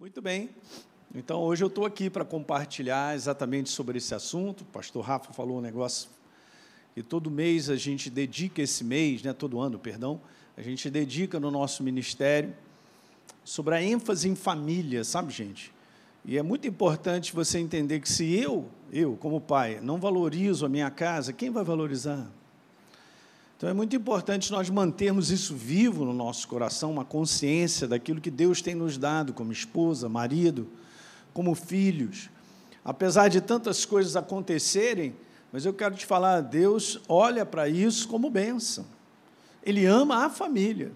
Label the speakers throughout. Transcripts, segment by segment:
Speaker 1: Muito bem. Então, hoje eu estou aqui para compartilhar exatamente sobre esse assunto. O pastor Rafa falou um negócio que todo mês a gente dedica esse mês, né, todo ano, perdão, a gente dedica no nosso ministério sobre a ênfase em família, sabe, gente? E é muito importante você entender que se eu, eu como pai, não valorizo a minha casa, quem vai valorizar? Então é muito importante nós mantermos isso vivo no nosso coração, uma consciência daquilo que Deus tem nos dado como esposa, marido, como filhos. Apesar de tantas coisas acontecerem, mas eu quero te falar, Deus olha para isso como bênção. Ele ama a família.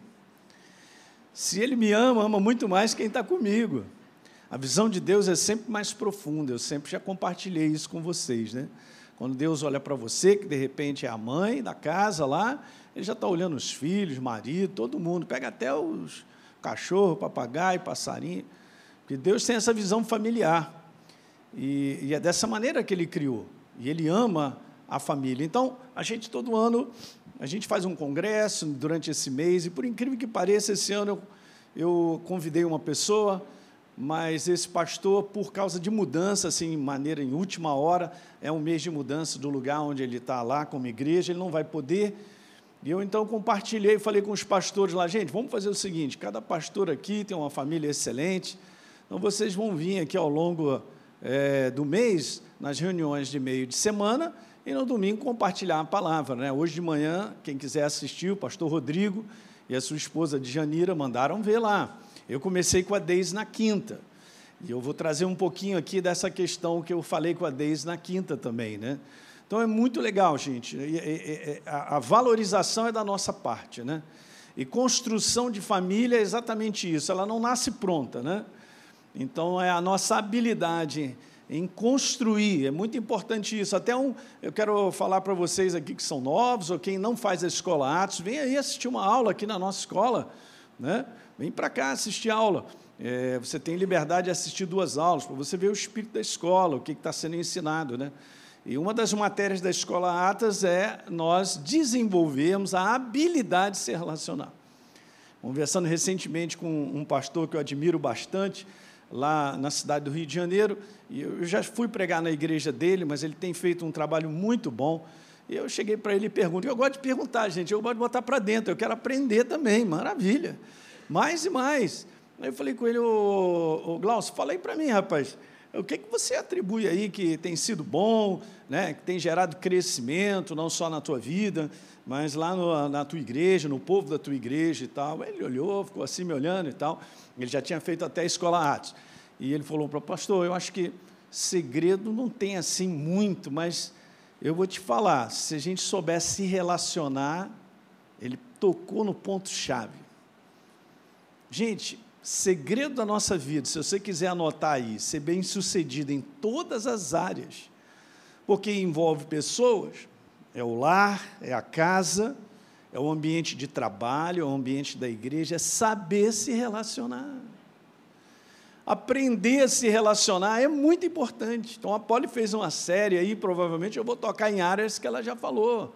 Speaker 1: Se Ele me ama, ama muito mais quem está comigo. A visão de Deus é sempre mais profunda. Eu sempre já compartilhei isso com vocês, né? Quando Deus olha para você, que de repente é a mãe da casa lá, ele já está olhando os filhos, marido, todo mundo, pega até os cachorro, papagaio, passarinho, porque Deus tem essa visão familiar. E, e é dessa maneira que ele criou. E ele ama a família. Então, a gente todo ano, a gente faz um congresso durante esse mês, e por incrível que pareça, esse ano eu, eu convidei uma pessoa mas esse pastor, por causa de mudança, assim, maneira em última hora, é um mês de mudança do lugar onde ele está lá como igreja, ele não vai poder. E eu então compartilhei, falei com os pastores lá, gente, vamos fazer o seguinte: cada pastor aqui tem uma família excelente, então vocês vão vir aqui ao longo é, do mês, nas reuniões de meio de semana, e no domingo compartilhar a palavra. Né? Hoje de manhã, quem quiser assistir, o pastor Rodrigo e a sua esposa de Janira mandaram ver lá. Eu comecei com a Deise na quinta. E eu vou trazer um pouquinho aqui dessa questão que eu falei com a Deise na quinta também, né? Então é muito legal, gente. A valorização é da nossa parte, né? E construção de família é exatamente isso. Ela não nasce pronta, né? Então é a nossa habilidade em construir. É muito importante isso. Até um, eu quero falar para vocês aqui que são novos ou quem não faz a escola Atos, vem aí assistir uma aula aqui na nossa escola, né? Vem para cá assistir aula. É, você tem liberdade de assistir duas aulas, para você ver o espírito da escola, o que está sendo ensinado. Né? E uma das matérias da escola Atas é nós desenvolvermos a habilidade de se relacionar. Conversando recentemente com um pastor que eu admiro bastante, lá na cidade do Rio de Janeiro, e eu já fui pregar na igreja dele, mas ele tem feito um trabalho muito bom. E eu cheguei para ele e pergunto, eu gosto de perguntar, gente, eu gosto de botar para dentro, eu quero aprender também, maravilha mais e mais. Aí eu falei com ele, ô Glaucio, fala aí para mim, rapaz, o que, que você atribui aí que tem sido bom, né, que tem gerado crescimento, não só na tua vida, mas lá no, na tua igreja, no povo da tua igreja e tal. Ele olhou, ficou assim me olhando e tal. Ele já tinha feito até a escola Atos. E ele falou para o pastor, eu acho que segredo não tem assim muito, mas eu vou te falar, se a gente soubesse se relacionar, ele tocou no ponto-chave. Gente, segredo da nossa vida, se você quiser anotar aí, ser bem sucedido em todas as áreas, porque envolve pessoas, é o lar, é a casa, é o ambiente de trabalho, é o ambiente da igreja, é saber se relacionar. Aprender a se relacionar é muito importante. Então a Polly fez uma série aí, provavelmente eu vou tocar em áreas que ela já falou.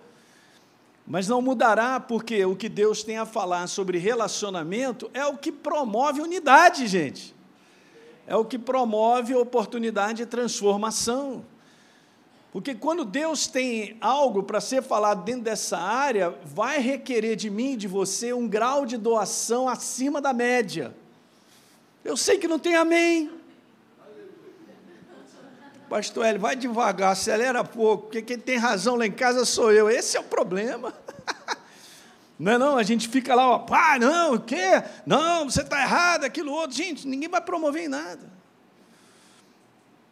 Speaker 1: Mas não mudará, porque o que Deus tem a falar sobre relacionamento é o que promove unidade, gente. É o que promove oportunidade de transformação. Porque quando Deus tem algo para ser falado dentro dessa área, vai requerer de mim e de você um grau de doação acima da média. Eu sei que não tem amém. Pastor Hélio, vai devagar, acelera pouco, porque quem tem razão lá em casa sou eu. Esse é o problema. Não é não? A gente fica lá, ó, pá, não, o quê? Não, você está errado, aquilo outro. Gente, ninguém vai promover em nada.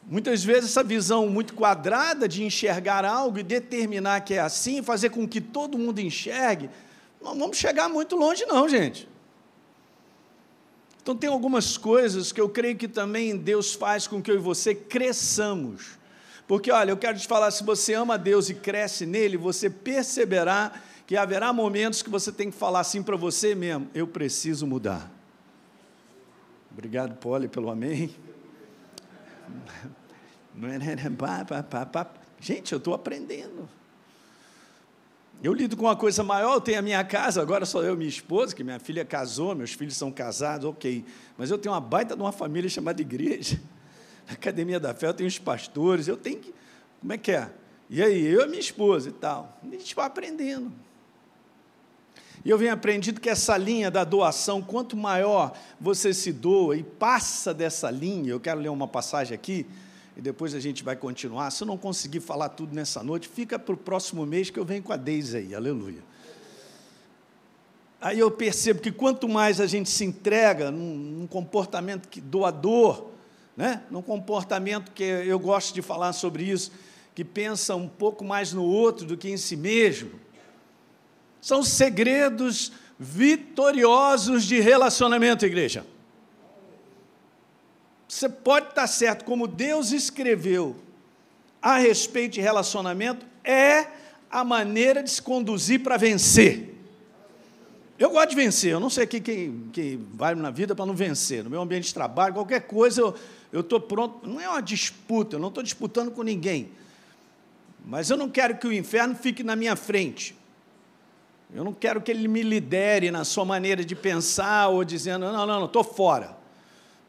Speaker 1: Muitas vezes essa visão muito quadrada de enxergar algo e determinar que é assim, fazer com que todo mundo enxergue, não vamos chegar muito longe não, gente. Então, tem algumas coisas que eu creio que também Deus faz com que eu e você cresçamos. Porque, olha, eu quero te falar: se você ama Deus e cresce nele, você perceberá que haverá momentos que você tem que falar assim para você mesmo: eu preciso mudar. Obrigado, Polly, pelo amém. Gente, eu estou aprendendo. Eu lido com uma coisa maior, eu tenho a minha casa, agora sou eu e minha esposa, que minha filha casou, meus filhos são casados, ok. Mas eu tenho uma baita de uma família chamada igreja. Academia da Fé eu tenho os pastores, eu tenho que. Como é que é? E aí, eu e minha esposa e tal. A gente vai aprendendo. E eu venho aprendido que essa linha da doação, quanto maior você se doa e passa dessa linha, eu quero ler uma passagem aqui, e depois a gente vai continuar. Se eu não conseguir falar tudo nessa noite, fica para o próximo mês que eu venho com a Deise aí, aleluia. Aí eu percebo que quanto mais a gente se entrega num, num comportamento que, doador, né? num comportamento que eu gosto de falar sobre isso, que pensa um pouco mais no outro do que em si mesmo, são segredos vitoriosos de relacionamento, igreja. Você pode estar certo, como Deus escreveu a respeito de relacionamento, é a maneira de se conduzir para vencer. Eu gosto de vencer, eu não sei quem, quem, quem vai na vida para não vencer. No meu ambiente de trabalho, qualquer coisa, eu estou pronto. Não é uma disputa, eu não estou disputando com ninguém. Mas eu não quero que o inferno fique na minha frente. Eu não quero que ele me lidere na sua maneira de pensar ou dizendo, não, não, não, estou fora.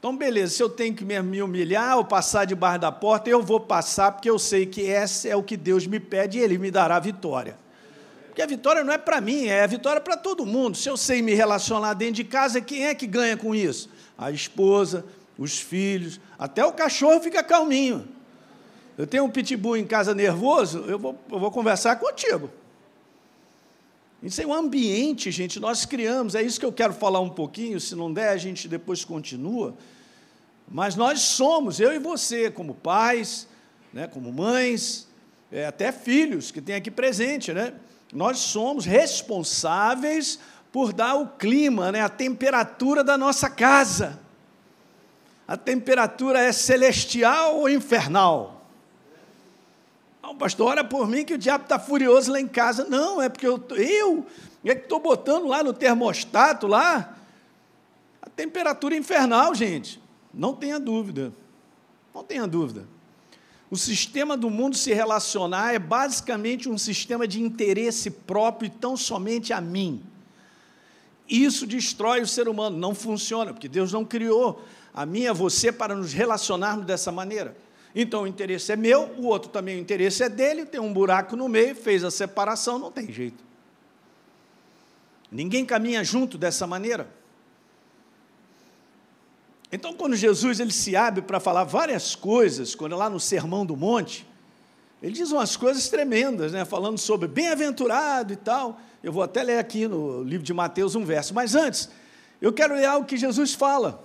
Speaker 1: Então, beleza, se eu tenho que me humilhar ou passar debaixo da porta, eu vou passar, porque eu sei que esse é o que Deus me pede e Ele me dará vitória. Porque a vitória não é para mim, é a vitória para todo mundo. Se eu sei me relacionar dentro de casa, quem é que ganha com isso? A esposa, os filhos, até o cachorro fica calminho. Eu tenho um pitbull em casa nervoso, eu vou, eu vou conversar contigo. Isso é um ambiente, gente, nós criamos, é isso que eu quero falar um pouquinho, se não der, a gente depois continua. Mas nós somos, eu e você, como pais, né, como mães, é, até filhos que tem aqui presente, né? Nós somos responsáveis por dar o clima, né, a temperatura da nossa casa. A temperatura é celestial ou infernal? Não, pastor, ora por mim que o diabo está furioso lá em casa. Não, é porque eu, eu é que estou botando lá no termostato lá a temperatura infernal, gente. Não tenha dúvida. Não tenha dúvida. O sistema do mundo se relacionar é basicamente um sistema de interesse próprio e tão somente a mim. Isso destrói o ser humano, não funciona, porque Deus não criou a mim e a você para nos relacionarmos dessa maneira. Então o interesse é meu, o outro também o interesse é dele, tem um buraco no meio, fez a separação, não tem jeito. Ninguém caminha junto dessa maneira. Então, quando Jesus ele se abre para falar várias coisas, quando é lá no Sermão do Monte, ele diz umas coisas tremendas, né? falando sobre bem-aventurado e tal. Eu vou até ler aqui no livro de Mateus um verso. Mas antes, eu quero ler algo que Jesus fala.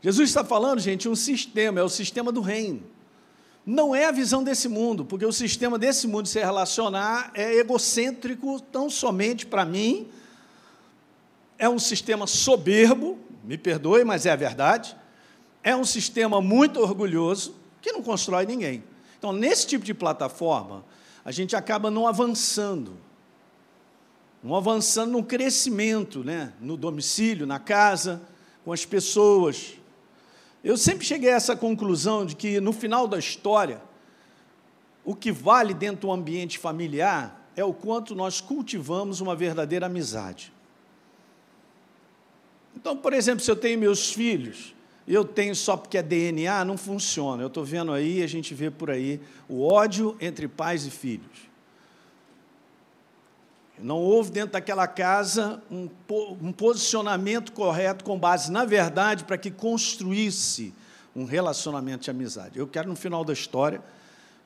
Speaker 1: Jesus está falando, gente, um sistema, é o sistema do reino. Não é a visão desse mundo, porque o sistema desse mundo se relacionar é egocêntrico tão somente para mim, é um sistema soberbo, me perdoe, mas é a verdade. É um sistema muito orgulhoso que não constrói ninguém. Então, nesse tipo de plataforma, a gente acaba não avançando, não avançando no crescimento, né? no domicílio, na casa, com as pessoas. Eu sempre cheguei a essa conclusão de que, no final da história, o que vale dentro do ambiente familiar é o quanto nós cultivamos uma verdadeira amizade. Então, por exemplo, se eu tenho meus filhos, eu tenho só porque é DNA, não funciona. Eu estou vendo aí, a gente vê por aí, o ódio entre pais e filhos. Não houve dentro daquela casa um, um posicionamento correto com base na verdade para que construísse um relacionamento de amizade. Eu quero, no final da história,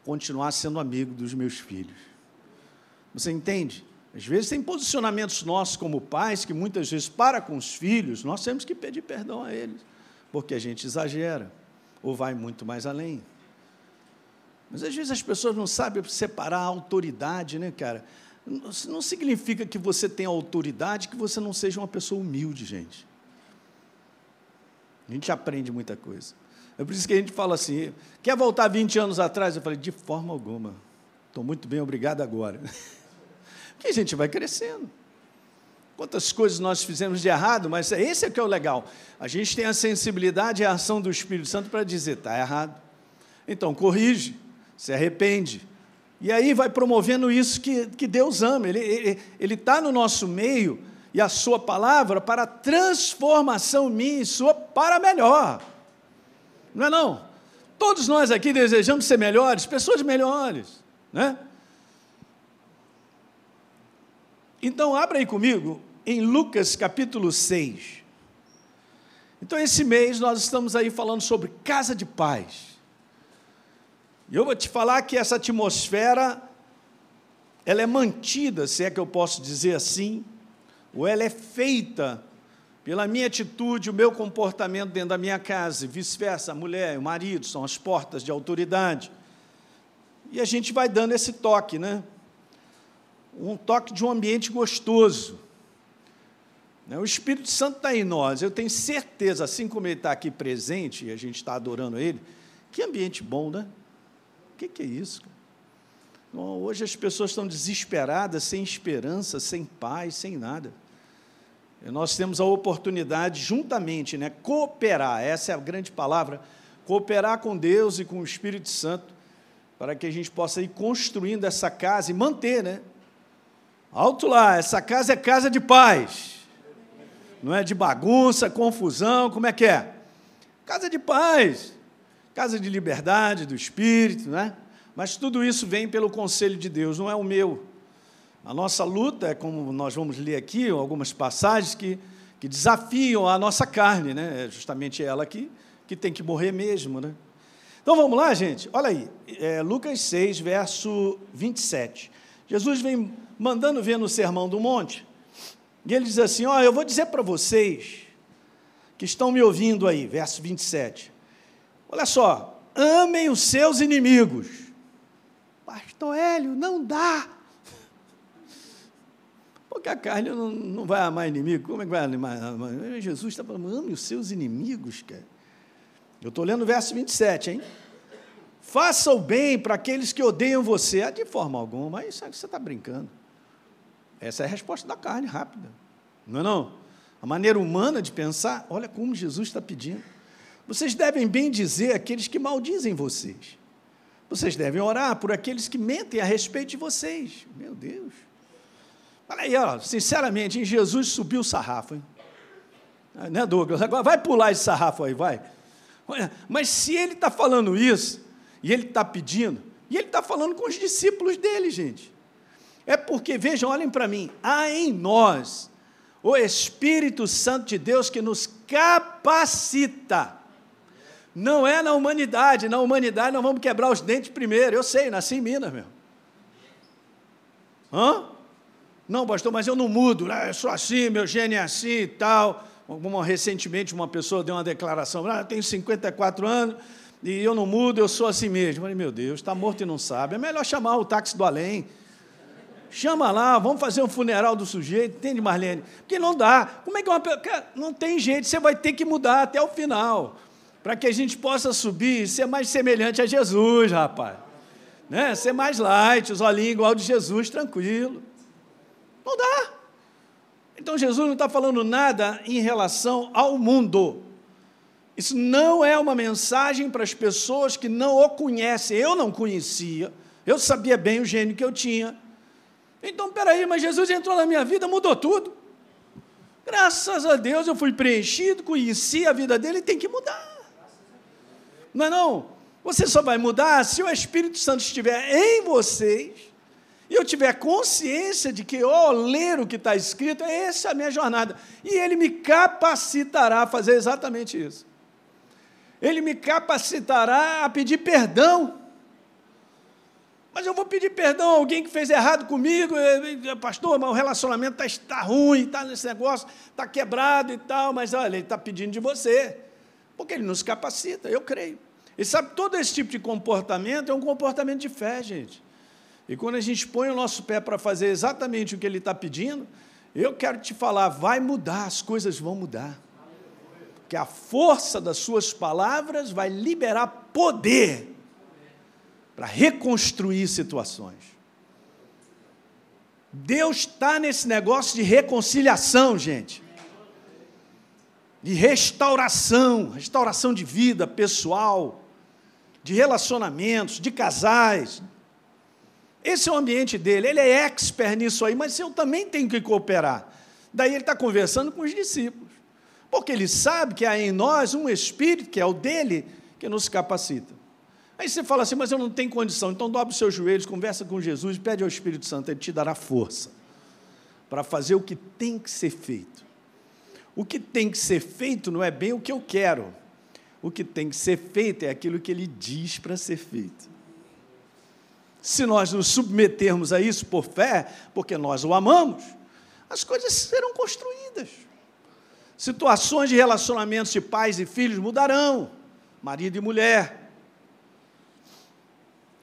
Speaker 1: continuar sendo amigo dos meus filhos. Você entende? Às vezes tem posicionamentos nossos como pais que muitas vezes para com os filhos, nós temos que pedir perdão a eles, porque a gente exagera ou vai muito mais além. Mas às vezes as pessoas não sabem separar a autoridade, né, cara? Não significa que você tenha autoridade que você não seja uma pessoa humilde, gente. A gente aprende muita coisa. É por isso que a gente fala assim: quer voltar 20 anos atrás? Eu falei, de forma alguma. Estou muito bem, obrigado agora. que a gente vai crescendo. Quantas coisas nós fizemos de errado, mas esse é que é o legal. A gente tem a sensibilidade e a ação do Espírito Santo para dizer, está errado. Então, corrige, se arrepende, E aí vai promovendo isso que, que Deus ama. Ele está no nosso meio e a sua palavra para transformação minha e sua para melhor. Não é não? Todos nós aqui desejamos ser melhores, pessoas melhores, né? Então, abra aí comigo em Lucas capítulo 6. Então, esse mês nós estamos aí falando sobre casa de paz. E eu vou te falar que essa atmosfera, ela é mantida, se é que eu posso dizer assim, ou ela é feita pela minha atitude, o meu comportamento dentro da minha casa, e vice-versa, a mulher, o marido, são as portas de autoridade. E a gente vai dando esse toque, né? Um toque de um ambiente gostoso. Né? O Espírito Santo está em nós, eu tenho certeza, assim como ele está aqui presente, e a gente está adorando ele, que ambiente bom, né? Que, que é isso? Hoje as pessoas estão desesperadas, sem esperança, sem paz, sem nada. E nós temos a oportunidade, juntamente, né, cooperar, essa é a grande palavra, cooperar com Deus e com o Espírito Santo, para que a gente possa ir construindo essa casa e manter, né? Alto lá, essa casa é casa de paz, não é de bagunça, confusão, como é que é? Casa de paz casa de liberdade do espírito, né? Mas tudo isso vem pelo conselho de Deus, não é o meu. A nossa luta é como nós vamos ler aqui, algumas passagens que, que desafiam a nossa carne, né? É justamente ela que, que tem que morrer mesmo, né? Então vamos lá, gente? Olha aí, é, Lucas 6, verso 27. Jesus vem mandando ver no Sermão do Monte, e ele diz assim: Ó, eu vou dizer para vocês que estão me ouvindo aí, verso 27. Olha só, amem os seus inimigos. Pastor Hélio, não dá. Porque a carne não, não vai amar inimigo. Como é que vai amar? Jesus está falando, ame os seus inimigos, cara. Eu estou lendo o verso 27, hein? Faça o bem para aqueles que odeiam você. Ah, de forma alguma, isso você está brincando. Essa é a resposta da carne, rápida. Não é não? A maneira humana de pensar, olha como Jesus está pedindo. Vocês devem bem dizer aqueles que maldizem vocês. Vocês devem orar por aqueles que mentem a respeito de vocês. Meu Deus. Olha aí, ó, sinceramente, em Jesus subiu o sarrafo, hein? Ah, né, Douglas? Agora vai pular esse sarrafo aí, vai. Mas se ele está falando isso, e ele está pedindo, e ele está falando com os discípulos dele, gente. É porque, vejam, olhem para mim, há em nós o Espírito Santo de Deus que nos capacita não é na humanidade. Na humanidade nós vamos quebrar os dentes primeiro. Eu sei, nasci em Minas mesmo. Hã? Não, pastor, mas eu não mudo. Né? Eu sou assim, meu gênio é assim e tal. Uma, recentemente uma pessoa deu uma declaração. Ah, eu tenho 54 anos e eu não mudo, eu sou assim mesmo. Eu falei, meu Deus, está morto e não sabe. É melhor chamar o táxi do além. Chama lá, vamos fazer um funeral do sujeito, entende, Marlene? Porque não dá. Como é que uma Não tem jeito, você vai ter que mudar até o final para que a gente possa subir e ser mais semelhante a Jesus, rapaz. Né? Ser mais light, os olhinhos igual de Jesus, tranquilo. Não dá. Então Jesus não está falando nada em relação ao mundo. Isso não é uma mensagem para as pessoas que não o conhecem. Eu não conhecia, eu sabia bem o gênio que eu tinha. Então, peraí, mas Jesus entrou na minha vida, mudou tudo. Graças a Deus eu fui preenchido, conheci a vida dele tem que mudar. Não é não? Você só vai mudar se o Espírito Santo estiver em vocês e eu tiver consciência de que, ao ler o que está escrito, essa é a minha jornada. E ele me capacitará a fazer exatamente isso. Ele me capacitará a pedir perdão. Mas eu vou pedir perdão a alguém que fez errado comigo, pastor, mas o relacionamento está tá ruim, está nesse negócio, está quebrado e tal, mas olha, ele está pedindo de você. Porque ele nos capacita, eu creio. E sabe, todo esse tipo de comportamento é um comportamento de fé, gente. E quando a gente põe o nosso pé para fazer exatamente o que ele está pedindo, eu quero te falar, vai mudar, as coisas vão mudar. Que a força das suas palavras vai liberar poder para reconstruir situações. Deus está nesse negócio de reconciliação, gente de restauração, restauração de vida pessoal, de relacionamentos, de casais. Esse é o ambiente dele, ele é expert nisso aí, mas eu também tenho que cooperar. Daí ele está conversando com os discípulos, porque ele sabe que há em nós um espírito, que é o dele, que nos capacita. Aí você fala assim, mas eu não tenho condição, então dobre os seus joelhos, conversa com Jesus, pede ao Espírito Santo, ele te dará força para fazer o que tem que ser feito. O que tem que ser feito não é bem o que eu quero, o que tem que ser feito é aquilo que ele diz para ser feito. Se nós nos submetermos a isso por fé, porque nós o amamos, as coisas serão construídas. Situações de relacionamentos de pais e filhos mudarão, marido e mulher.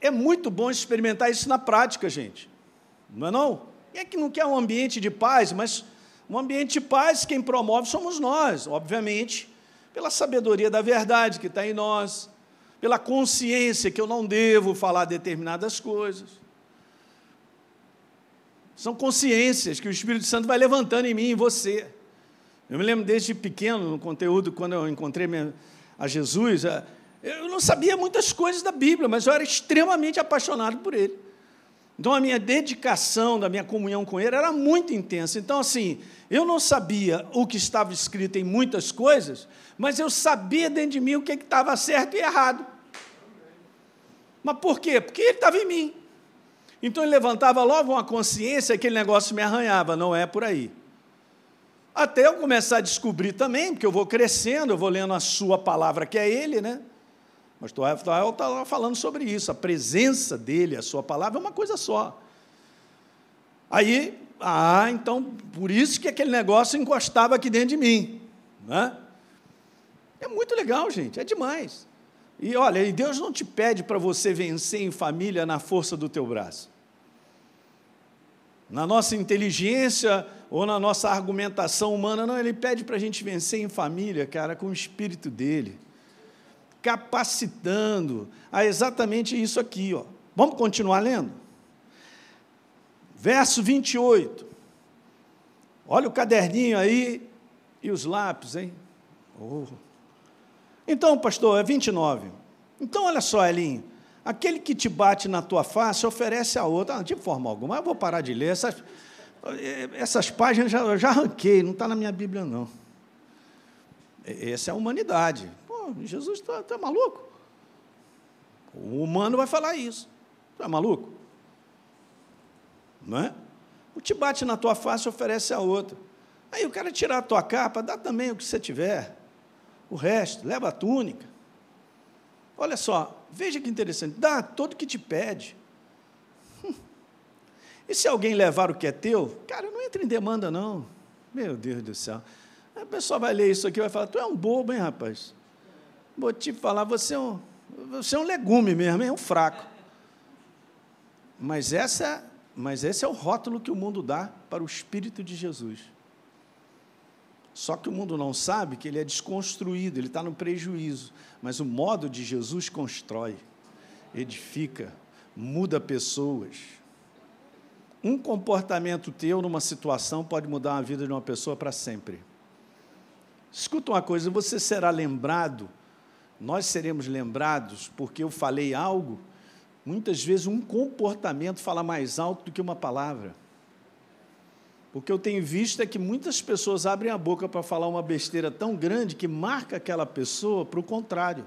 Speaker 1: É muito bom experimentar isso na prática, gente. Não é não? E é que não quer um ambiente de paz, mas um ambiente de paz quem promove somos nós, obviamente, pela sabedoria da verdade que está em nós, pela consciência que eu não devo falar determinadas coisas. São consciências que o Espírito Santo vai levantando em mim e em você. Eu me lembro desde pequeno, no conteúdo, quando eu encontrei a Jesus, eu não sabia muitas coisas da Bíblia, mas eu era extremamente apaixonado por ele. Então a minha dedicação da minha comunhão com ele era muito intensa. Então, assim, eu não sabia o que estava escrito em muitas coisas, mas eu sabia dentro de mim o que estava certo e errado. Mas por quê? Porque ele estava em mim. Então ele levantava logo uma consciência, aquele negócio me arranhava, não é por aí. Até eu começar a descobrir também, porque eu vou crescendo, eu vou lendo a sua palavra, que é ele, né? Mas Rafael está falando sobre isso, a presença dele, a sua palavra é uma coisa só. Aí, ah, então, por isso que aquele negócio encostava aqui dentro de mim. Né? É muito legal, gente, é demais. E olha, e Deus não te pede para você vencer em família na força do teu braço. Na nossa inteligência ou na nossa argumentação humana, não, Ele pede para a gente vencer em família, cara, com o espírito dele, capacitando a exatamente isso aqui. Ó. Vamos continuar lendo? Verso 28. Olha o caderninho aí e os lápis, hein? Oh. Então, pastor, é 29. Então, olha só, Elinho. Aquele que te bate na tua face oferece a outra. Ah, de forma alguma, eu vou parar de ler. Essas, essas páginas já, eu já arranquei, não está na minha Bíblia, não. Essa é a humanidade. Jesus está tá maluco? O humano vai falar isso. Está maluco? Não é? O te bate na tua face oferece a outra. Aí o cara tirar a tua capa, dá também o que você tiver o resto, leva a túnica. Olha só, veja que interessante, dá todo que te pede. Hum. E se alguém levar o que é teu, cara, não entra em demanda, não. Meu Deus do céu. A pessoa vai ler isso aqui e vai falar, tu é um bobo, hein, rapaz? Vou te falar, você é um, você é um legume mesmo, é um fraco. Mas, essa, mas esse é o rótulo que o mundo dá para o Espírito de Jesus. Só que o mundo não sabe que ele é desconstruído, ele está no prejuízo. Mas o modo de Jesus constrói, edifica, muda pessoas. Um comportamento teu numa situação pode mudar a vida de uma pessoa para sempre. Escuta uma coisa, você será lembrado, nós seremos lembrados porque eu falei algo. Muitas vezes um comportamento fala mais alto do que uma palavra. O que eu tenho visto é que muitas pessoas abrem a boca para falar uma besteira tão grande que marca aquela pessoa para o contrário.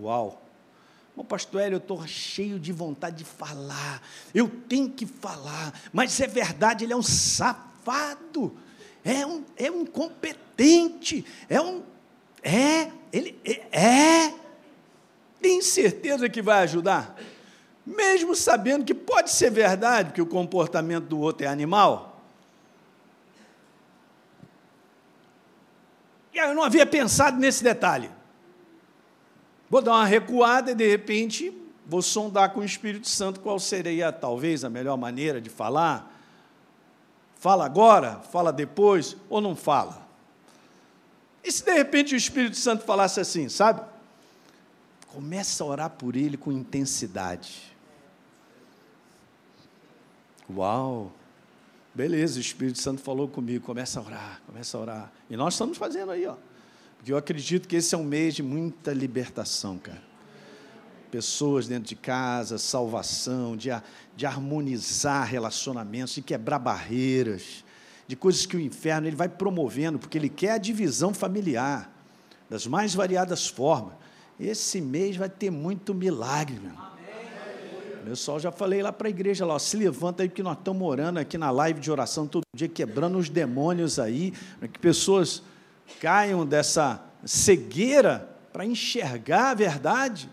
Speaker 1: Uau! Bom, pastor Hélio, eu estou cheio de vontade de falar, eu tenho que falar, mas é verdade, ele é um safado, é um, é um incompetente, é um. É, ele é. é. Tem certeza que vai ajudar? Mesmo sabendo que pode ser verdade que o comportamento do outro é animal? Eu não havia pensado nesse detalhe. Vou dar uma recuada e, de repente, vou sondar com o Espírito Santo qual seria, talvez, a melhor maneira de falar. Fala agora, fala depois, ou não fala? E se de repente o Espírito Santo falasse assim, sabe? Começa a orar por ele com intensidade. Uau! Beleza, o Espírito Santo falou comigo, começa a orar, começa a orar. E nós estamos fazendo aí, ó. Porque eu acredito que esse é um mês de muita libertação, cara. pessoas dentro de casa, salvação, de, de harmonizar relacionamentos, de quebrar barreiras, de coisas que o inferno ele vai promovendo, porque ele quer a divisão familiar, das mais variadas formas. Esse mês vai ter muito milagre, meu irmão. Pessoal, já falei lá para a igreja, lá, ó, se levanta aí, porque nós estamos orando aqui na live de oração todo dia, quebrando os demônios aí, para que pessoas caiam dessa cegueira para enxergar a verdade,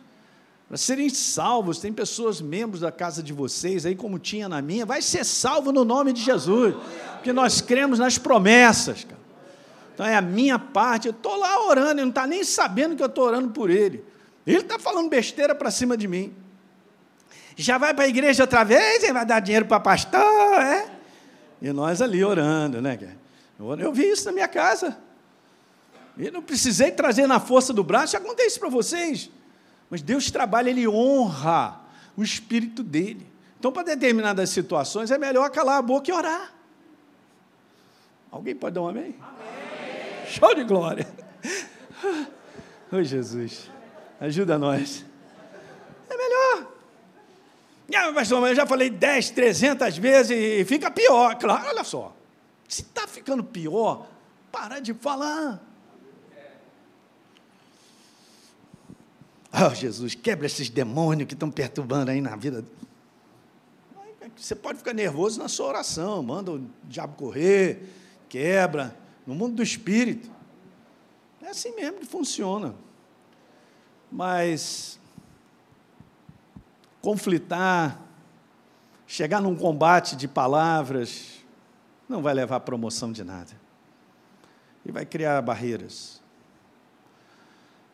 Speaker 1: para serem salvos. Tem pessoas, membros da casa de vocês, aí como tinha na minha, vai ser salvo no nome de Jesus, porque nós cremos nas promessas, cara. Então é a minha parte, eu estou lá orando, ele não está nem sabendo que eu estou orando por ele. Ele está falando besteira para cima de mim. Já vai para a igreja outra vez e vai dar dinheiro para pastor, é? E nós ali orando, né? Eu vi isso na minha casa. Eu não precisei trazer na força do braço, já contei isso para vocês. Mas Deus trabalha, Ele honra o espírito dele. Então, para determinadas situações, é melhor calar a boca e orar. Alguém pode dar um amém? amém. Show de glória. Oi, Jesus. Ajuda nós. É melhor. Ah, pastor, eu já falei 10, 300 vezes e fica pior. Claro, olha só. Se está ficando pior, para de falar. Oh, Jesus, quebra esses demônios que estão perturbando aí na vida. Você pode ficar nervoso na sua oração, manda o diabo correr, quebra, no mundo do espírito. É assim mesmo que funciona. Mas conflitar, chegar num combate de palavras, não vai levar promoção de nada. E vai criar barreiras.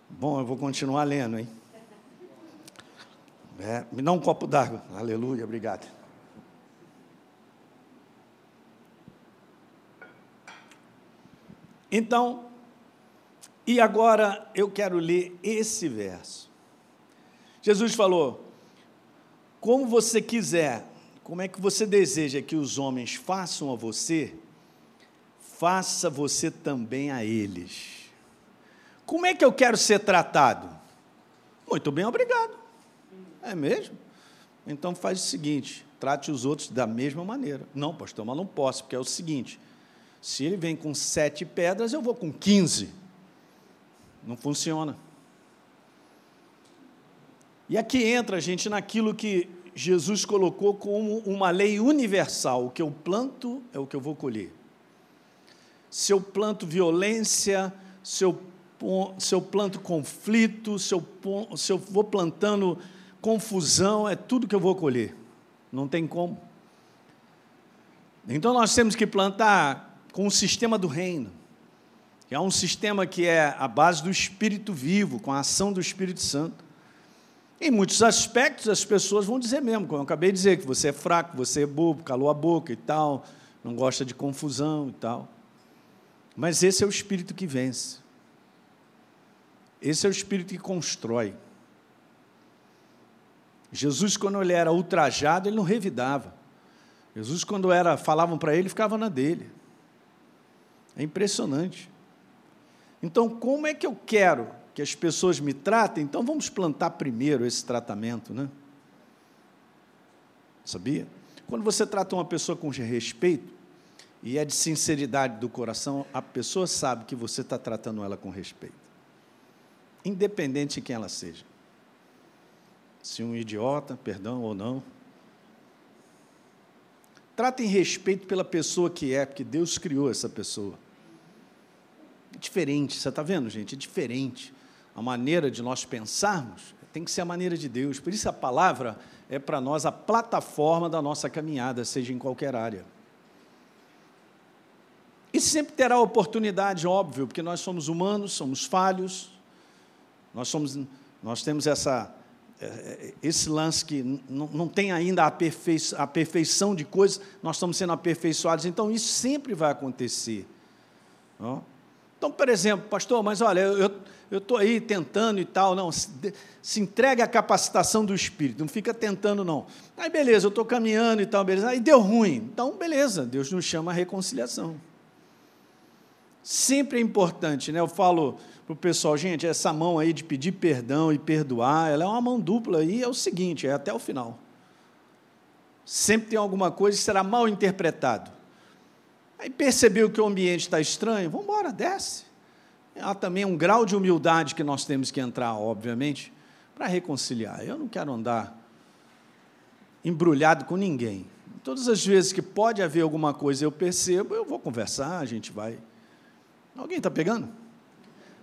Speaker 1: Bom, eu vou continuar lendo, hein? É, me dá um copo d'água. Aleluia, obrigado. Então, e agora eu quero ler esse verso. Jesus falou: como você quiser, como é que você deseja que os homens façam a você, faça você também a eles. Como é que eu quero ser tratado? Muito bem, obrigado. É mesmo? Então faz o seguinte: trate os outros da mesma maneira. Não, pastor, mas não posso, porque é o seguinte: se ele vem com sete pedras, eu vou com quinze. Não funciona. E aqui entra, gente, naquilo que Jesus colocou como uma lei universal: o que eu planto é o que eu vou colher. Se eu planto violência, se eu se eu planto conflito, se eu, se eu vou plantando confusão, é tudo que eu vou colher. Não tem como. Então nós temos que plantar com o sistema do reino, que é um sistema que é a base do Espírito vivo, com a ação do Espírito Santo. Em muitos aspectos, as pessoas vão dizer mesmo, como eu acabei de dizer, que você é fraco, você é bobo, calou a boca e tal, não gosta de confusão e tal. Mas esse é o espírito que vence. Esse é o espírito que constrói. Jesus, quando ele era ultrajado, ele não revidava. Jesus, quando era, falavam para ele, ficava na dele. É impressionante. Então, como é que eu quero que as pessoas me tratem? Então, vamos plantar primeiro esse tratamento, né? Sabia? Quando você trata uma pessoa com respeito e é de sinceridade do coração, a pessoa sabe que você está tratando ela com respeito independente de quem ela seja. Se um idiota, perdão ou não. Tratem respeito pela pessoa que é, porque Deus criou essa pessoa. É diferente, você está vendo, gente? É diferente. A maneira de nós pensarmos tem que ser a maneira de Deus. Por isso a palavra é para nós a plataforma da nossa caminhada, seja em qualquer área. E sempre terá oportunidade, óbvio, porque nós somos humanos, somos falhos, nós, somos, nós temos essa, é, é, esse lance que não, não tem ainda a, perfeição, a perfeição de coisas, nós estamos sendo aperfeiçoados, então isso sempre vai acontecer. Então, por exemplo, pastor, mas olha, eu estou aí tentando e tal, não, se, se entregue à capacitação do Espírito, não fica tentando, não. Aí, beleza, eu estou caminhando e tal, beleza, aí deu ruim. Então, beleza, Deus nos chama à reconciliação. Sempre é importante, né? Eu falo, para o pessoal, gente, essa mão aí de pedir perdão e perdoar, ela é uma mão dupla e é o seguinte, é até o final. Sempre tem alguma coisa que será mal interpretado. Aí percebeu que o ambiente está estranho, vamos embora, desce. Há também um grau de humildade que nós temos que entrar, obviamente, para reconciliar. Eu não quero andar embrulhado com ninguém. Todas as vezes que pode haver alguma coisa eu percebo, eu vou conversar, a gente vai. Alguém está pegando?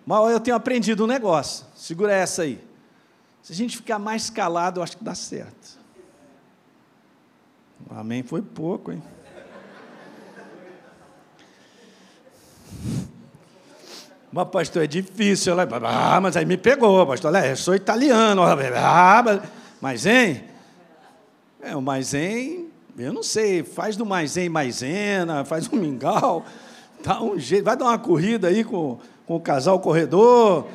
Speaker 1: Mas eu tenho aprendido um negócio. Segura essa aí. Se a gente ficar mais calado, eu acho que dá certo. Amém foi pouco, hein? Mas, pastor, é difícil. Ah, mas aí me pegou, pastor. Eu sou italiano. Ah, mas, hein? É, o maisém, eu não sei. Faz do maisém maisena, faz um mingau. Dá um jeito. Vai dar uma corrida aí com com o casal corredor,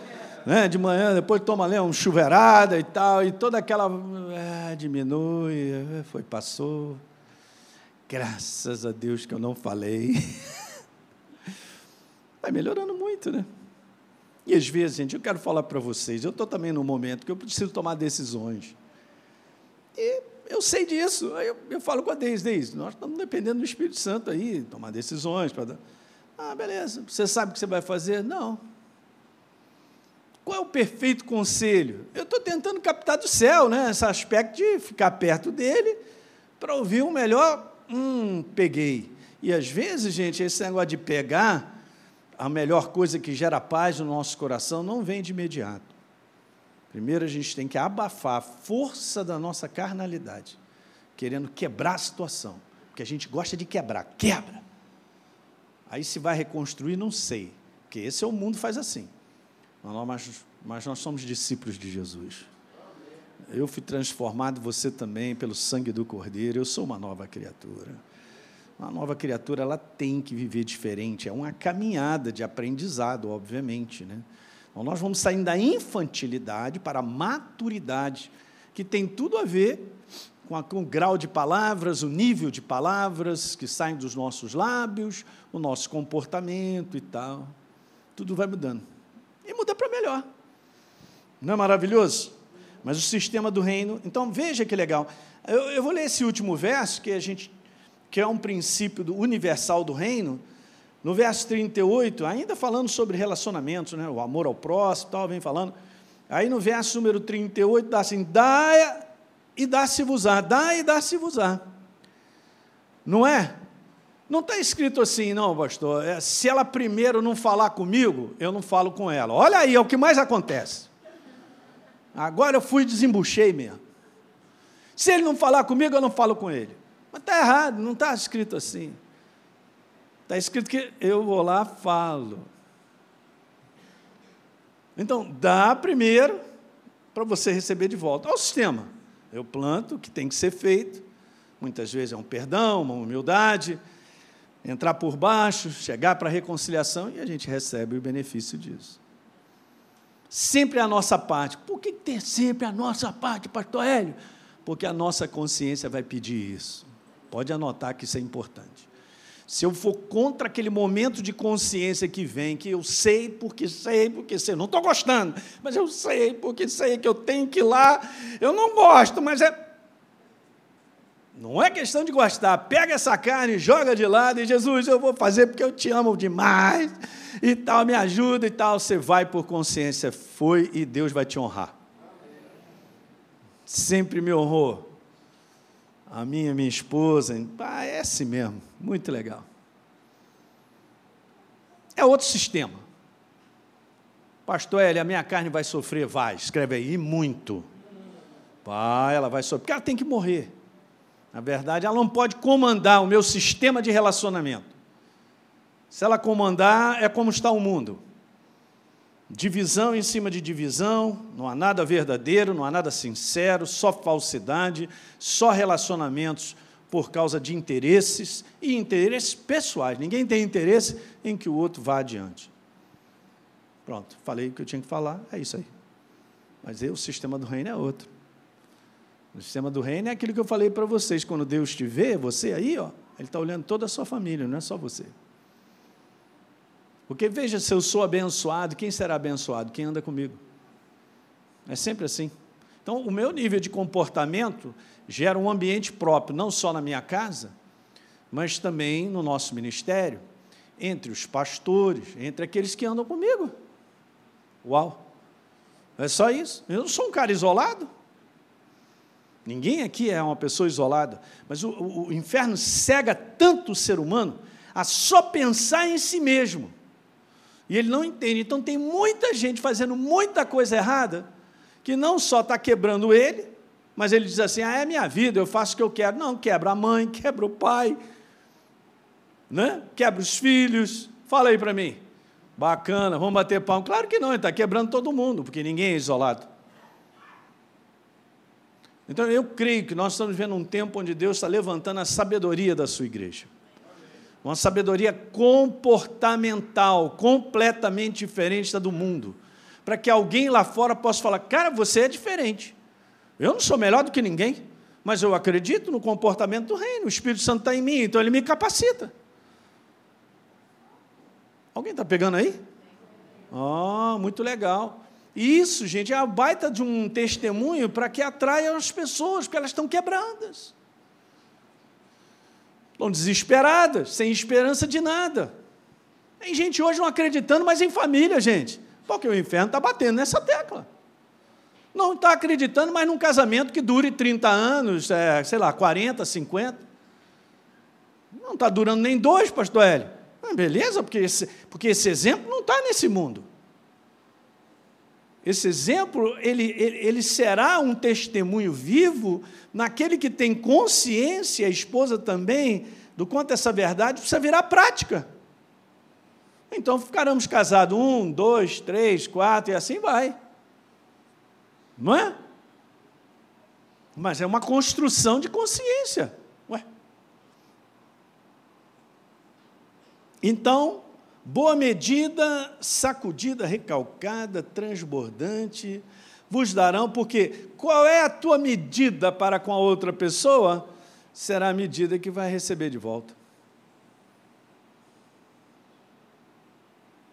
Speaker 1: né? de manhã, depois toma ali uma chuveirada e tal, e toda aquela. É, diminui, é, foi, passou. Graças a Deus que eu não falei. Vai melhorando muito, né? E às vezes, gente, eu quero falar para vocês, eu estou também num momento que eu preciso tomar decisões. E eu sei disso. Aí eu, eu falo com a Deise, Deise, nós estamos dependendo do Espírito Santo aí, tomar decisões. Pra... Ah, beleza. Você sabe o que você vai fazer? Não. Qual é o perfeito conselho? Eu estou tentando captar do céu, né? Esse aspecto de ficar perto dele para ouvir o melhor. Hum, peguei. E às vezes, gente, esse negócio de pegar, a melhor coisa que gera paz no nosso coração não vem de imediato. Primeiro a gente tem que abafar a força da nossa carnalidade, querendo quebrar a situação, porque a gente gosta de quebrar. Quebra. Aí se vai reconstruir, não sei, porque esse é o mundo faz assim. Mas, mas nós somos discípulos de Jesus. Eu fui transformado, você também, pelo sangue do Cordeiro. Eu sou uma nova criatura. Uma nova criatura, ela tem que viver diferente. É uma caminhada de aprendizado, obviamente. Né? Então, nós vamos saindo da infantilidade para a maturidade, que tem tudo a ver com, a, com o grau de palavras, o nível de palavras que saem dos nossos lábios, o nosso comportamento e tal. Tudo vai mudando. E muda para melhor. Não é maravilhoso? Mas o sistema do reino. Então veja que legal. Eu, eu vou ler esse último verso, que a gente que é um princípio universal do reino. No verso 38, ainda falando sobre relacionamentos, né, o amor ao próximo, tal, vem falando. Aí no verso número 38 dá assim: dá e dá-se-vos-á. Dá e dá-se-vos-á. Não é? Não está escrito assim, não, pastor. É, se ela primeiro não falar comigo, eu não falo com ela. Olha aí, é o que mais acontece. Agora eu fui e desembuchei mesmo. Se ele não falar comigo, eu não falo com ele. Mas está errado, não está escrito assim. Está escrito que eu vou lá falo. Então, dá primeiro para você receber de volta. Olha o sistema. Eu planto o que tem que ser feito. Muitas vezes é um perdão, uma humildade, entrar por baixo, chegar para a reconciliação e a gente recebe o benefício disso. Sempre a nossa parte. Por que ter sempre a nossa parte, Pastor Hélio? Porque a nossa consciência vai pedir isso. Pode anotar que isso é importante se eu for contra aquele momento de consciência que vem, que eu sei porque sei, porque sei, não estou gostando, mas eu sei porque sei que eu tenho que ir lá, eu não gosto, mas é. Não é questão de gostar, pega essa carne, joga de lado e Jesus, eu vou fazer porque eu te amo demais e tal, me ajuda e tal. Você vai por consciência, foi e Deus vai te honrar. Sempre me honrou a minha minha esposa. Ah, é assim mesmo, muito legal. É outro sistema. Pastor Eli, a minha carne vai sofrer? Vai, escreve aí, muito. Vai, ela vai sofrer, porque ela tem que morrer. Na verdade, ela não pode comandar o meu sistema de relacionamento. Se ela comandar, é como está o mundo divisão em cima de divisão, não há nada verdadeiro, não há nada sincero, só falsidade, só relacionamentos por causa de interesses e interesses pessoais. Ninguém tem interesse em que o outro vá adiante. Pronto, falei o que eu tinha que falar, é isso aí. Mas o sistema do reino é outro. O sistema do reino é aquilo que eu falei para vocês. Quando Deus te vê, você aí, ó, Ele está olhando toda a sua família, não é só você. Porque veja, se eu sou abençoado, quem será abençoado? Quem anda comigo. É sempre assim. Então, o meu nível de comportamento gera um ambiente próprio, não só na minha casa, mas também no nosso ministério, entre os pastores, entre aqueles que andam comigo. Uau! É só isso. Eu não sou um cara isolado. Ninguém aqui é uma pessoa isolada. Mas o, o, o inferno cega tanto o ser humano a só pensar em si mesmo. E ele não entende. Então tem muita gente fazendo muita coisa errada que não só está quebrando ele, mas ele diz assim: ah, é minha vida, eu faço o que eu quero. Não, quebra a mãe, quebra o pai, né? quebra os filhos. Fala aí para mim. Bacana, vamos bater palma. Claro que não, ele está quebrando todo mundo, porque ninguém é isolado. Então eu creio que nós estamos vivendo um tempo onde Deus está levantando a sabedoria da sua igreja. Uma sabedoria comportamental, completamente diferente da do mundo. Para que alguém lá fora possa falar: cara, você é diferente. Eu não sou melhor do que ninguém, mas eu acredito no comportamento do reino. O Espírito Santo está em mim, então ele me capacita. Alguém está pegando aí? Oh, muito legal. Isso, gente, é a baita de um testemunho para que atraia as pessoas, porque elas estão quebradas. Estão desesperadas, sem esperança de nada. Tem gente hoje não acreditando, mas em família, gente. Porque o inferno está batendo nessa tecla. Não está acreditando mais num casamento que dure 30 anos, é, sei lá, 40, 50. Não está durando nem dois, pastor Hélio. Ah, beleza, porque esse, porque esse exemplo não está nesse mundo. Esse exemplo, ele, ele, ele, será um testemunho vivo naquele que tem consciência, a esposa também, do quanto essa verdade precisa virar prática. Então ficaremos casados um, dois, três, quatro, e assim vai. Não é? Mas é uma construção de consciência. Ué. Então, boa medida, sacudida, recalcada, transbordante, vos darão, porque qual é a tua medida para com a outra pessoa, será a medida que vai receber de volta.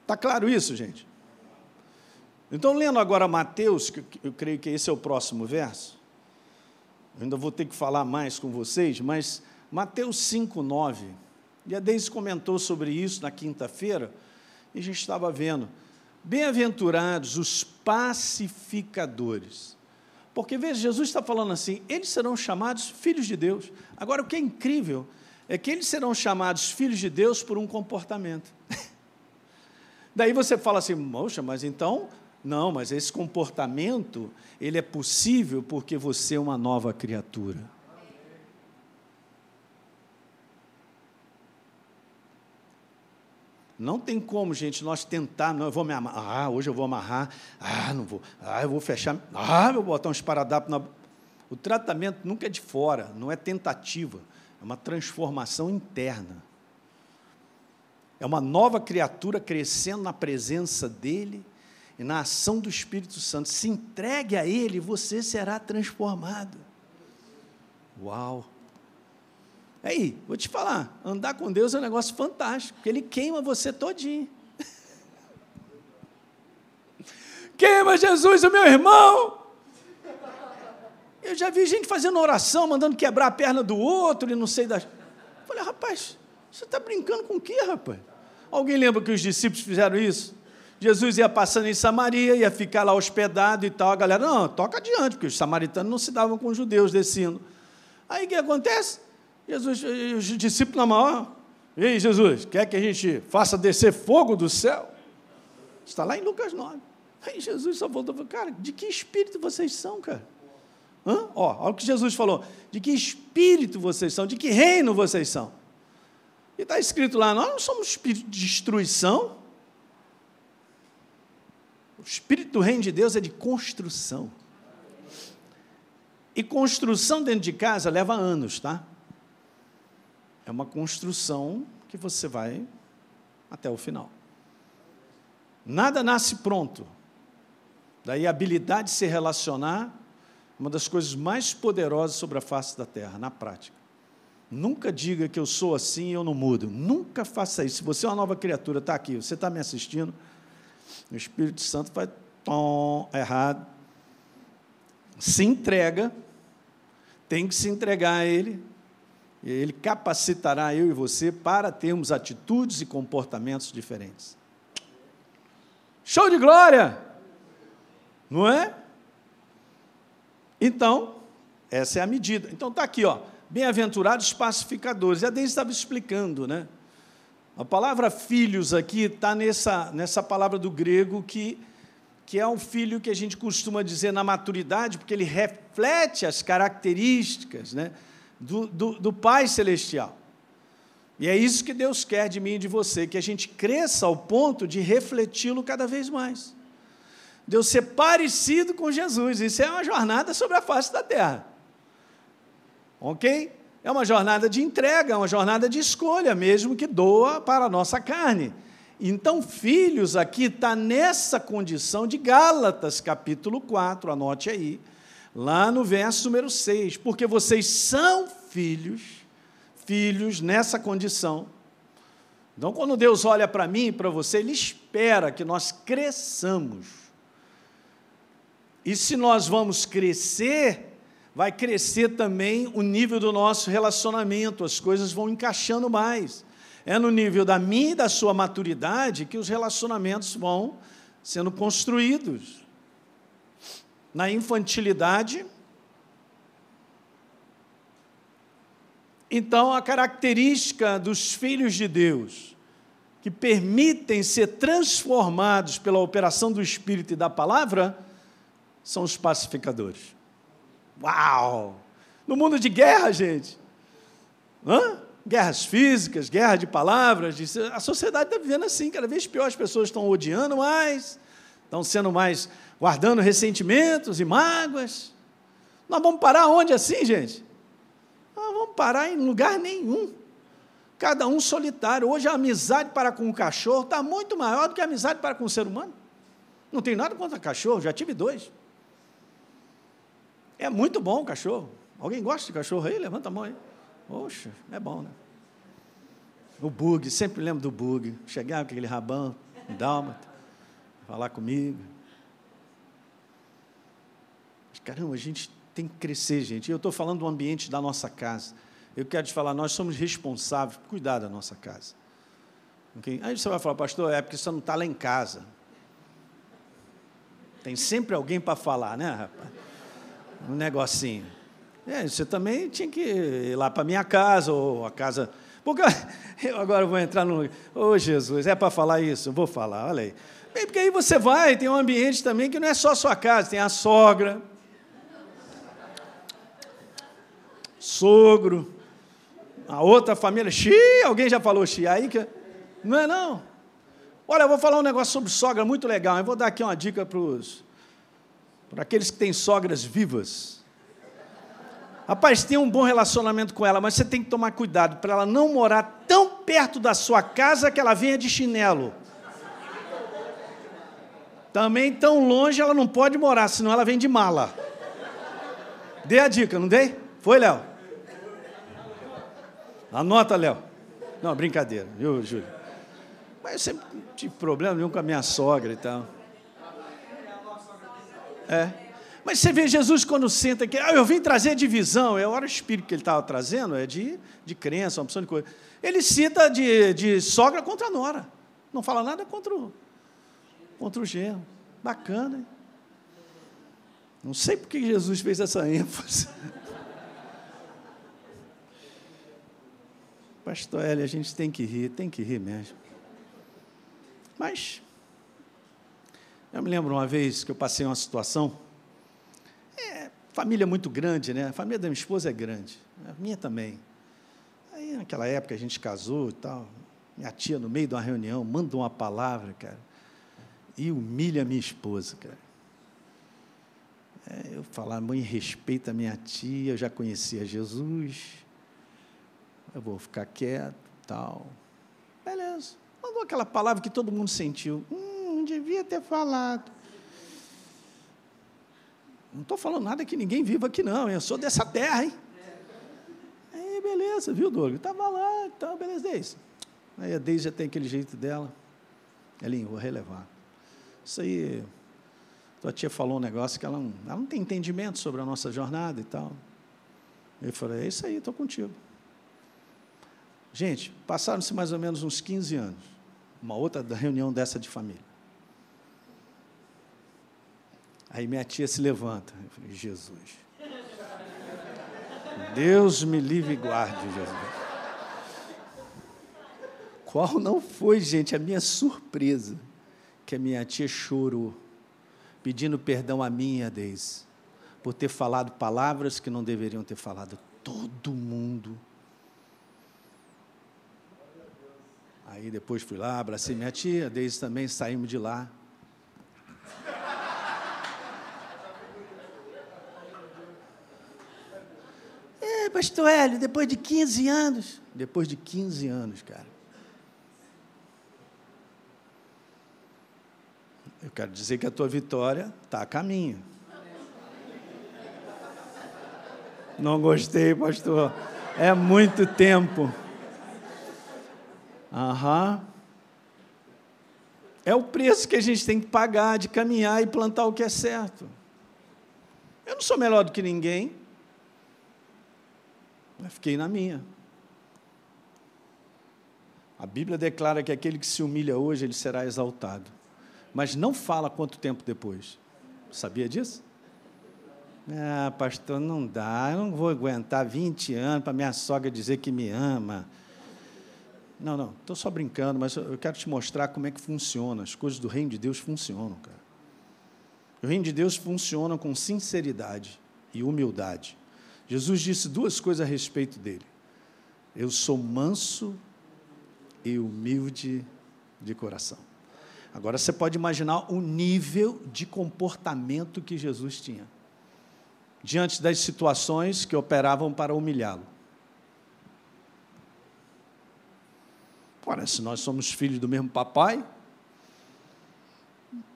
Speaker 1: Está claro isso, gente? Então, lendo agora Mateus, que eu creio que esse é o próximo verso, eu ainda vou ter que falar mais com vocês, mas Mateus 5, 9, e a Deise comentou sobre isso na quinta-feira, e a gente estava vendo. Bem-aventurados os pacificadores. Porque, veja, Jesus está falando assim: eles serão chamados filhos de Deus. Agora, o que é incrível é que eles serão chamados filhos de Deus por um comportamento. Daí você fala assim, moxa, mas então não, mas esse comportamento, ele é possível porque você é uma nova criatura. Não tem como, gente, nós tentar, não, eu vou me amarrar, ah, hoje eu vou amarrar, ah, não vou, ah, eu vou fechar, ah, vou botar um esparadrapo na... O tratamento nunca é de fora, não é tentativa, é uma transformação interna. É uma nova criatura crescendo na presença dEle, e na ação do Espírito Santo, se entregue a Ele, você será transformado. Uau! Aí, vou te falar, andar com Deus é um negócio fantástico, porque Ele queima você todinho. Queima Jesus, o meu irmão! Eu já vi gente fazendo oração, mandando quebrar a perna do outro e não sei das. Falei, rapaz, você está brincando com o quê, rapaz? Alguém lembra que os discípulos fizeram isso? Jesus ia passando em Samaria, ia ficar lá hospedado e tal. A galera, não, toca adiante, porque os samaritanos não se davam com os judeus descendo. Aí o que acontece? Jesus, os discípulos na maior, ei Jesus, quer que a gente faça descer fogo do céu? Está lá em Lucas 9. Aí Jesus só voltou e falou, cara, de que espírito vocês são, cara? Hã? Ó, olha o que Jesus falou, de que espírito vocês são, de que reino vocês são. E está escrito lá, nós não somos espírito de destruição, o espírito do reino de Deus é de construção. E construção dentro de casa leva anos, tá? É uma construção que você vai até o final. Nada nasce pronto. Daí a habilidade de se relacionar, uma das coisas mais poderosas sobre a face da terra, na prática. Nunca diga que eu sou assim e eu não mudo. Nunca faça isso. Se você é uma nova criatura, está aqui, você está me assistindo, o Espírito Santo vai tom, errado. Se entrega, tem que se entregar a Ele, Ele capacitará eu e você para termos atitudes e comportamentos diferentes. Show de glória! Não é? Então, essa é a medida. Então está aqui, ó. Bem-aventurados pacificadores. E a Deise estava explicando, né? A palavra filhos aqui está nessa, nessa palavra do grego que, que é um filho que a gente costuma dizer na maturidade, porque ele reflete as características né, do, do, do Pai Celestial. E é isso que Deus quer de mim e de você, que a gente cresça ao ponto de refleti-lo cada vez mais. Deus ser parecido com Jesus. Isso é uma jornada sobre a face da terra. Ok? É uma jornada de entrega, é uma jornada de escolha, mesmo que doa para a nossa carne. Então, filhos, aqui está nessa condição de Gálatas, capítulo 4, anote aí, lá no verso número 6, porque vocês são filhos, filhos nessa condição. Então, quando Deus olha para mim e para você, Ele espera que nós cresçamos. E se nós vamos crescer, vai crescer também o nível do nosso relacionamento, as coisas vão encaixando mais. É no nível da minha e da sua maturidade que os relacionamentos vão sendo construídos. Na infantilidade, então a característica dos filhos de Deus que permitem ser transformados pela operação do Espírito e da palavra são os pacificadores. Uau! No mundo de guerra, gente. Hã? Guerras físicas, guerra de palavras. De... A sociedade está vivendo assim, cada vez pior. As pessoas estão odiando mais, estão sendo mais. Guardando ressentimentos e mágoas. Nós vamos parar onde assim, gente? Nós vamos parar em lugar nenhum. Cada um solitário. Hoje a amizade para com o cachorro está muito maior do que a amizade para com o ser humano. Não tem nada contra cachorro, já tive dois. É muito bom o cachorro. Alguém gosta de cachorro aí? Levanta a mão aí. Poxa, é bom, né? O bug, sempre lembro do bug. Chegava com aquele rabão, dálmata, falar comigo. Caramba, a gente tem que crescer, gente. Eu estou falando do ambiente da nossa casa. Eu quero te falar, nós somos responsáveis por cuidar da nossa casa. Okay? Aí você vai falar, pastor, é porque você não está lá em casa. Tem sempre alguém para falar, né, rapaz? um negocinho. É, você também tinha que ir lá para minha casa, ou a casa. Porque eu agora vou entrar no. Ô oh, Jesus, é para falar isso? vou falar, olha aí. Bem, porque aí você vai, tem um ambiente também que não é só a sua casa, tem a sogra, sogro, a outra família, xiii, alguém já falou xiii aí que. Não é não? Olha, eu vou falar um negócio sobre sogra muito legal. Eu vou dar aqui uma dica para os para aqueles que têm sogras vivas. Rapaz, tenha um bom relacionamento com ela, mas você tem que tomar cuidado para ela não morar tão perto da sua casa que ela venha de chinelo. Também tão longe ela não pode morar, senão ela vem de mala. Dei a dica, não dei? Foi, Léo? Anota, Léo. Não, brincadeira, viu, Júlio? Mas eu sempre tive problema nenhum com a minha sogra e tal. É. Mas você vê Jesus quando senta aqui, ah, eu vim trazer divisão, é o espírito que ele estava trazendo, é de, de crença, uma opção de coisa. Ele cita de, de sogra contra nora. Não fala nada contra o, contra o genro. Bacana, hein? Não sei por que Jesus fez essa ênfase. Pastor Eli, a gente tem que rir, tem que rir mesmo. Mas eu me lembro uma vez que eu passei uma situação, é, família muito grande, né? A família da minha esposa é grande, a minha também. Aí naquela época a gente casou e tal, minha tia no meio de uma reunião manda uma palavra, cara, e humilha a minha esposa, cara. É, eu falar, mãe, respeita a minha tia, eu já conhecia Jesus, eu vou ficar quieto, tal. Beleza. Mandou aquela palavra que todo mundo sentiu. Hum, devia ter falado. Não estou falando nada que ninguém viva aqui, não. Eu sou dessa terra, hein? Aí, beleza. viu, Douglas? Estava lá, então, beleza, Deise. Aí a Deise já tem aquele jeito dela. Elinho, vou relevar. Isso aí, tua tia falou um negócio que ela não, ela não tem entendimento sobre a nossa jornada e tal. Eu falei, é isso aí, estou contigo. Gente, passaram-se mais ou menos uns 15 anos. Uma outra reunião dessa de família. Aí minha tia se levanta. Eu falei, Jesus. Deus me livre e guarde, Jesus. Qual não foi, gente, a minha surpresa que a minha tia chorou, pedindo perdão a mim e a Deise, por ter falado palavras que não deveriam ter falado. Todo mundo. Aí depois fui lá, abracei minha tia, a Deise também, saímos de lá. É, pastor Hélio, depois de 15 anos. Depois de 15 anos, cara. Eu quero dizer que a tua vitória está a caminho. Não gostei, pastor. É muito tempo. Aham. É o preço que a gente tem que pagar de caminhar e plantar o que é certo. Eu não sou melhor do que ninguém. Mas fiquei na minha. A Bíblia declara que aquele que se humilha hoje, ele será exaltado mas não fala quanto tempo depois. Sabia disso? Ah, pastor, não dá, eu não vou aguentar 20 anos para minha sogra dizer que me ama. Não, não, estou só brincando, mas eu quero te mostrar como é que funciona. As coisas do reino de Deus funcionam, cara. O reino de Deus funciona com sinceridade e humildade. Jesus disse duas coisas a respeito dele. Eu sou manso e humilde de coração. Agora você pode imaginar o nível de comportamento que Jesus tinha diante das situações que operavam para humilhá-lo. Ora, se nós somos filhos do mesmo papai,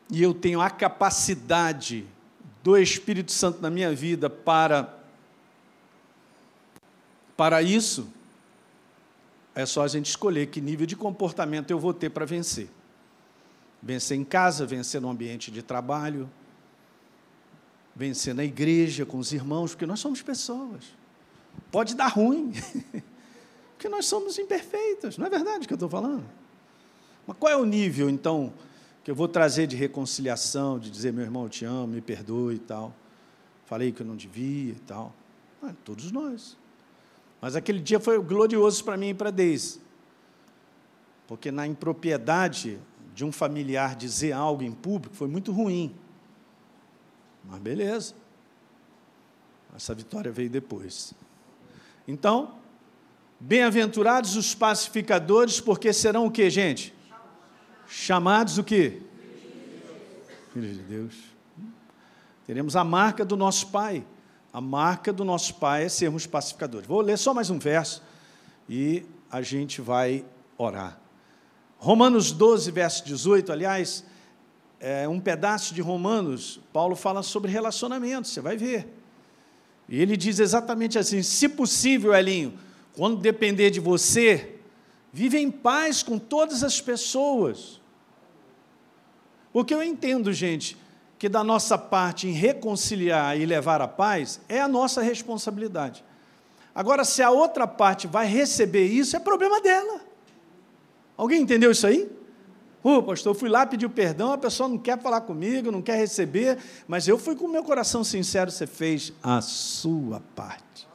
Speaker 1: e eu tenho a capacidade do Espírito Santo na minha vida para para isso, é só a gente escolher que nível de comportamento eu vou ter para vencer. Vencer em casa, vencer no ambiente de trabalho, vencer na igreja com os irmãos, porque nós somos pessoas. Pode dar ruim, porque nós somos imperfeitos, não é verdade que eu estou falando? Mas qual é o nível, então, que eu vou trazer de reconciliação, de dizer, meu irmão, eu te amo, me perdoe e tal. Falei que eu não devia e tal. Ah, todos nós. Mas aquele dia foi glorioso para mim e para Deise. Porque na impropriedade de um familiar dizer algo em público foi muito ruim. Mas beleza. Essa vitória veio depois. Então, bem-aventurados os pacificadores, porque serão o que, gente? Chamados o que? Filhos de Deus. Teremos a marca do nosso Pai. A marca do nosso Pai é sermos pacificadores. Vou ler só mais um verso e a gente vai orar. Romanos 12, verso 18, aliás, é um pedaço de Romanos, Paulo fala sobre relacionamento, você vai ver. E ele diz exatamente assim: se possível, Elinho, quando depender de você, vive em paz com todas as pessoas. Porque eu entendo, gente, que da nossa parte em reconciliar e levar a paz é a nossa responsabilidade. Agora, se a outra parte vai receber isso, é problema dela. Alguém entendeu isso aí? Ô, oh, pastor, eu fui lá pedir perdão, a pessoa não quer falar comigo, não quer receber, mas eu fui com o meu coração sincero, você fez a sua parte.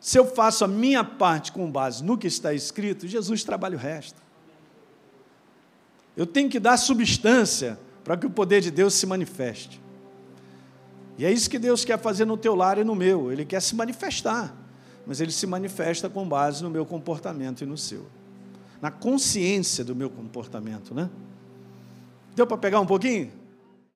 Speaker 1: Se eu faço a minha parte com base no que está escrito, Jesus trabalha o resto. Eu tenho que dar substância para que o poder de Deus se manifeste. E é isso que Deus quer fazer no teu lar e no meu. Ele quer se manifestar, mas ele se manifesta com base no meu comportamento e no seu na consciência do meu comportamento, né? Deu para pegar um pouquinho?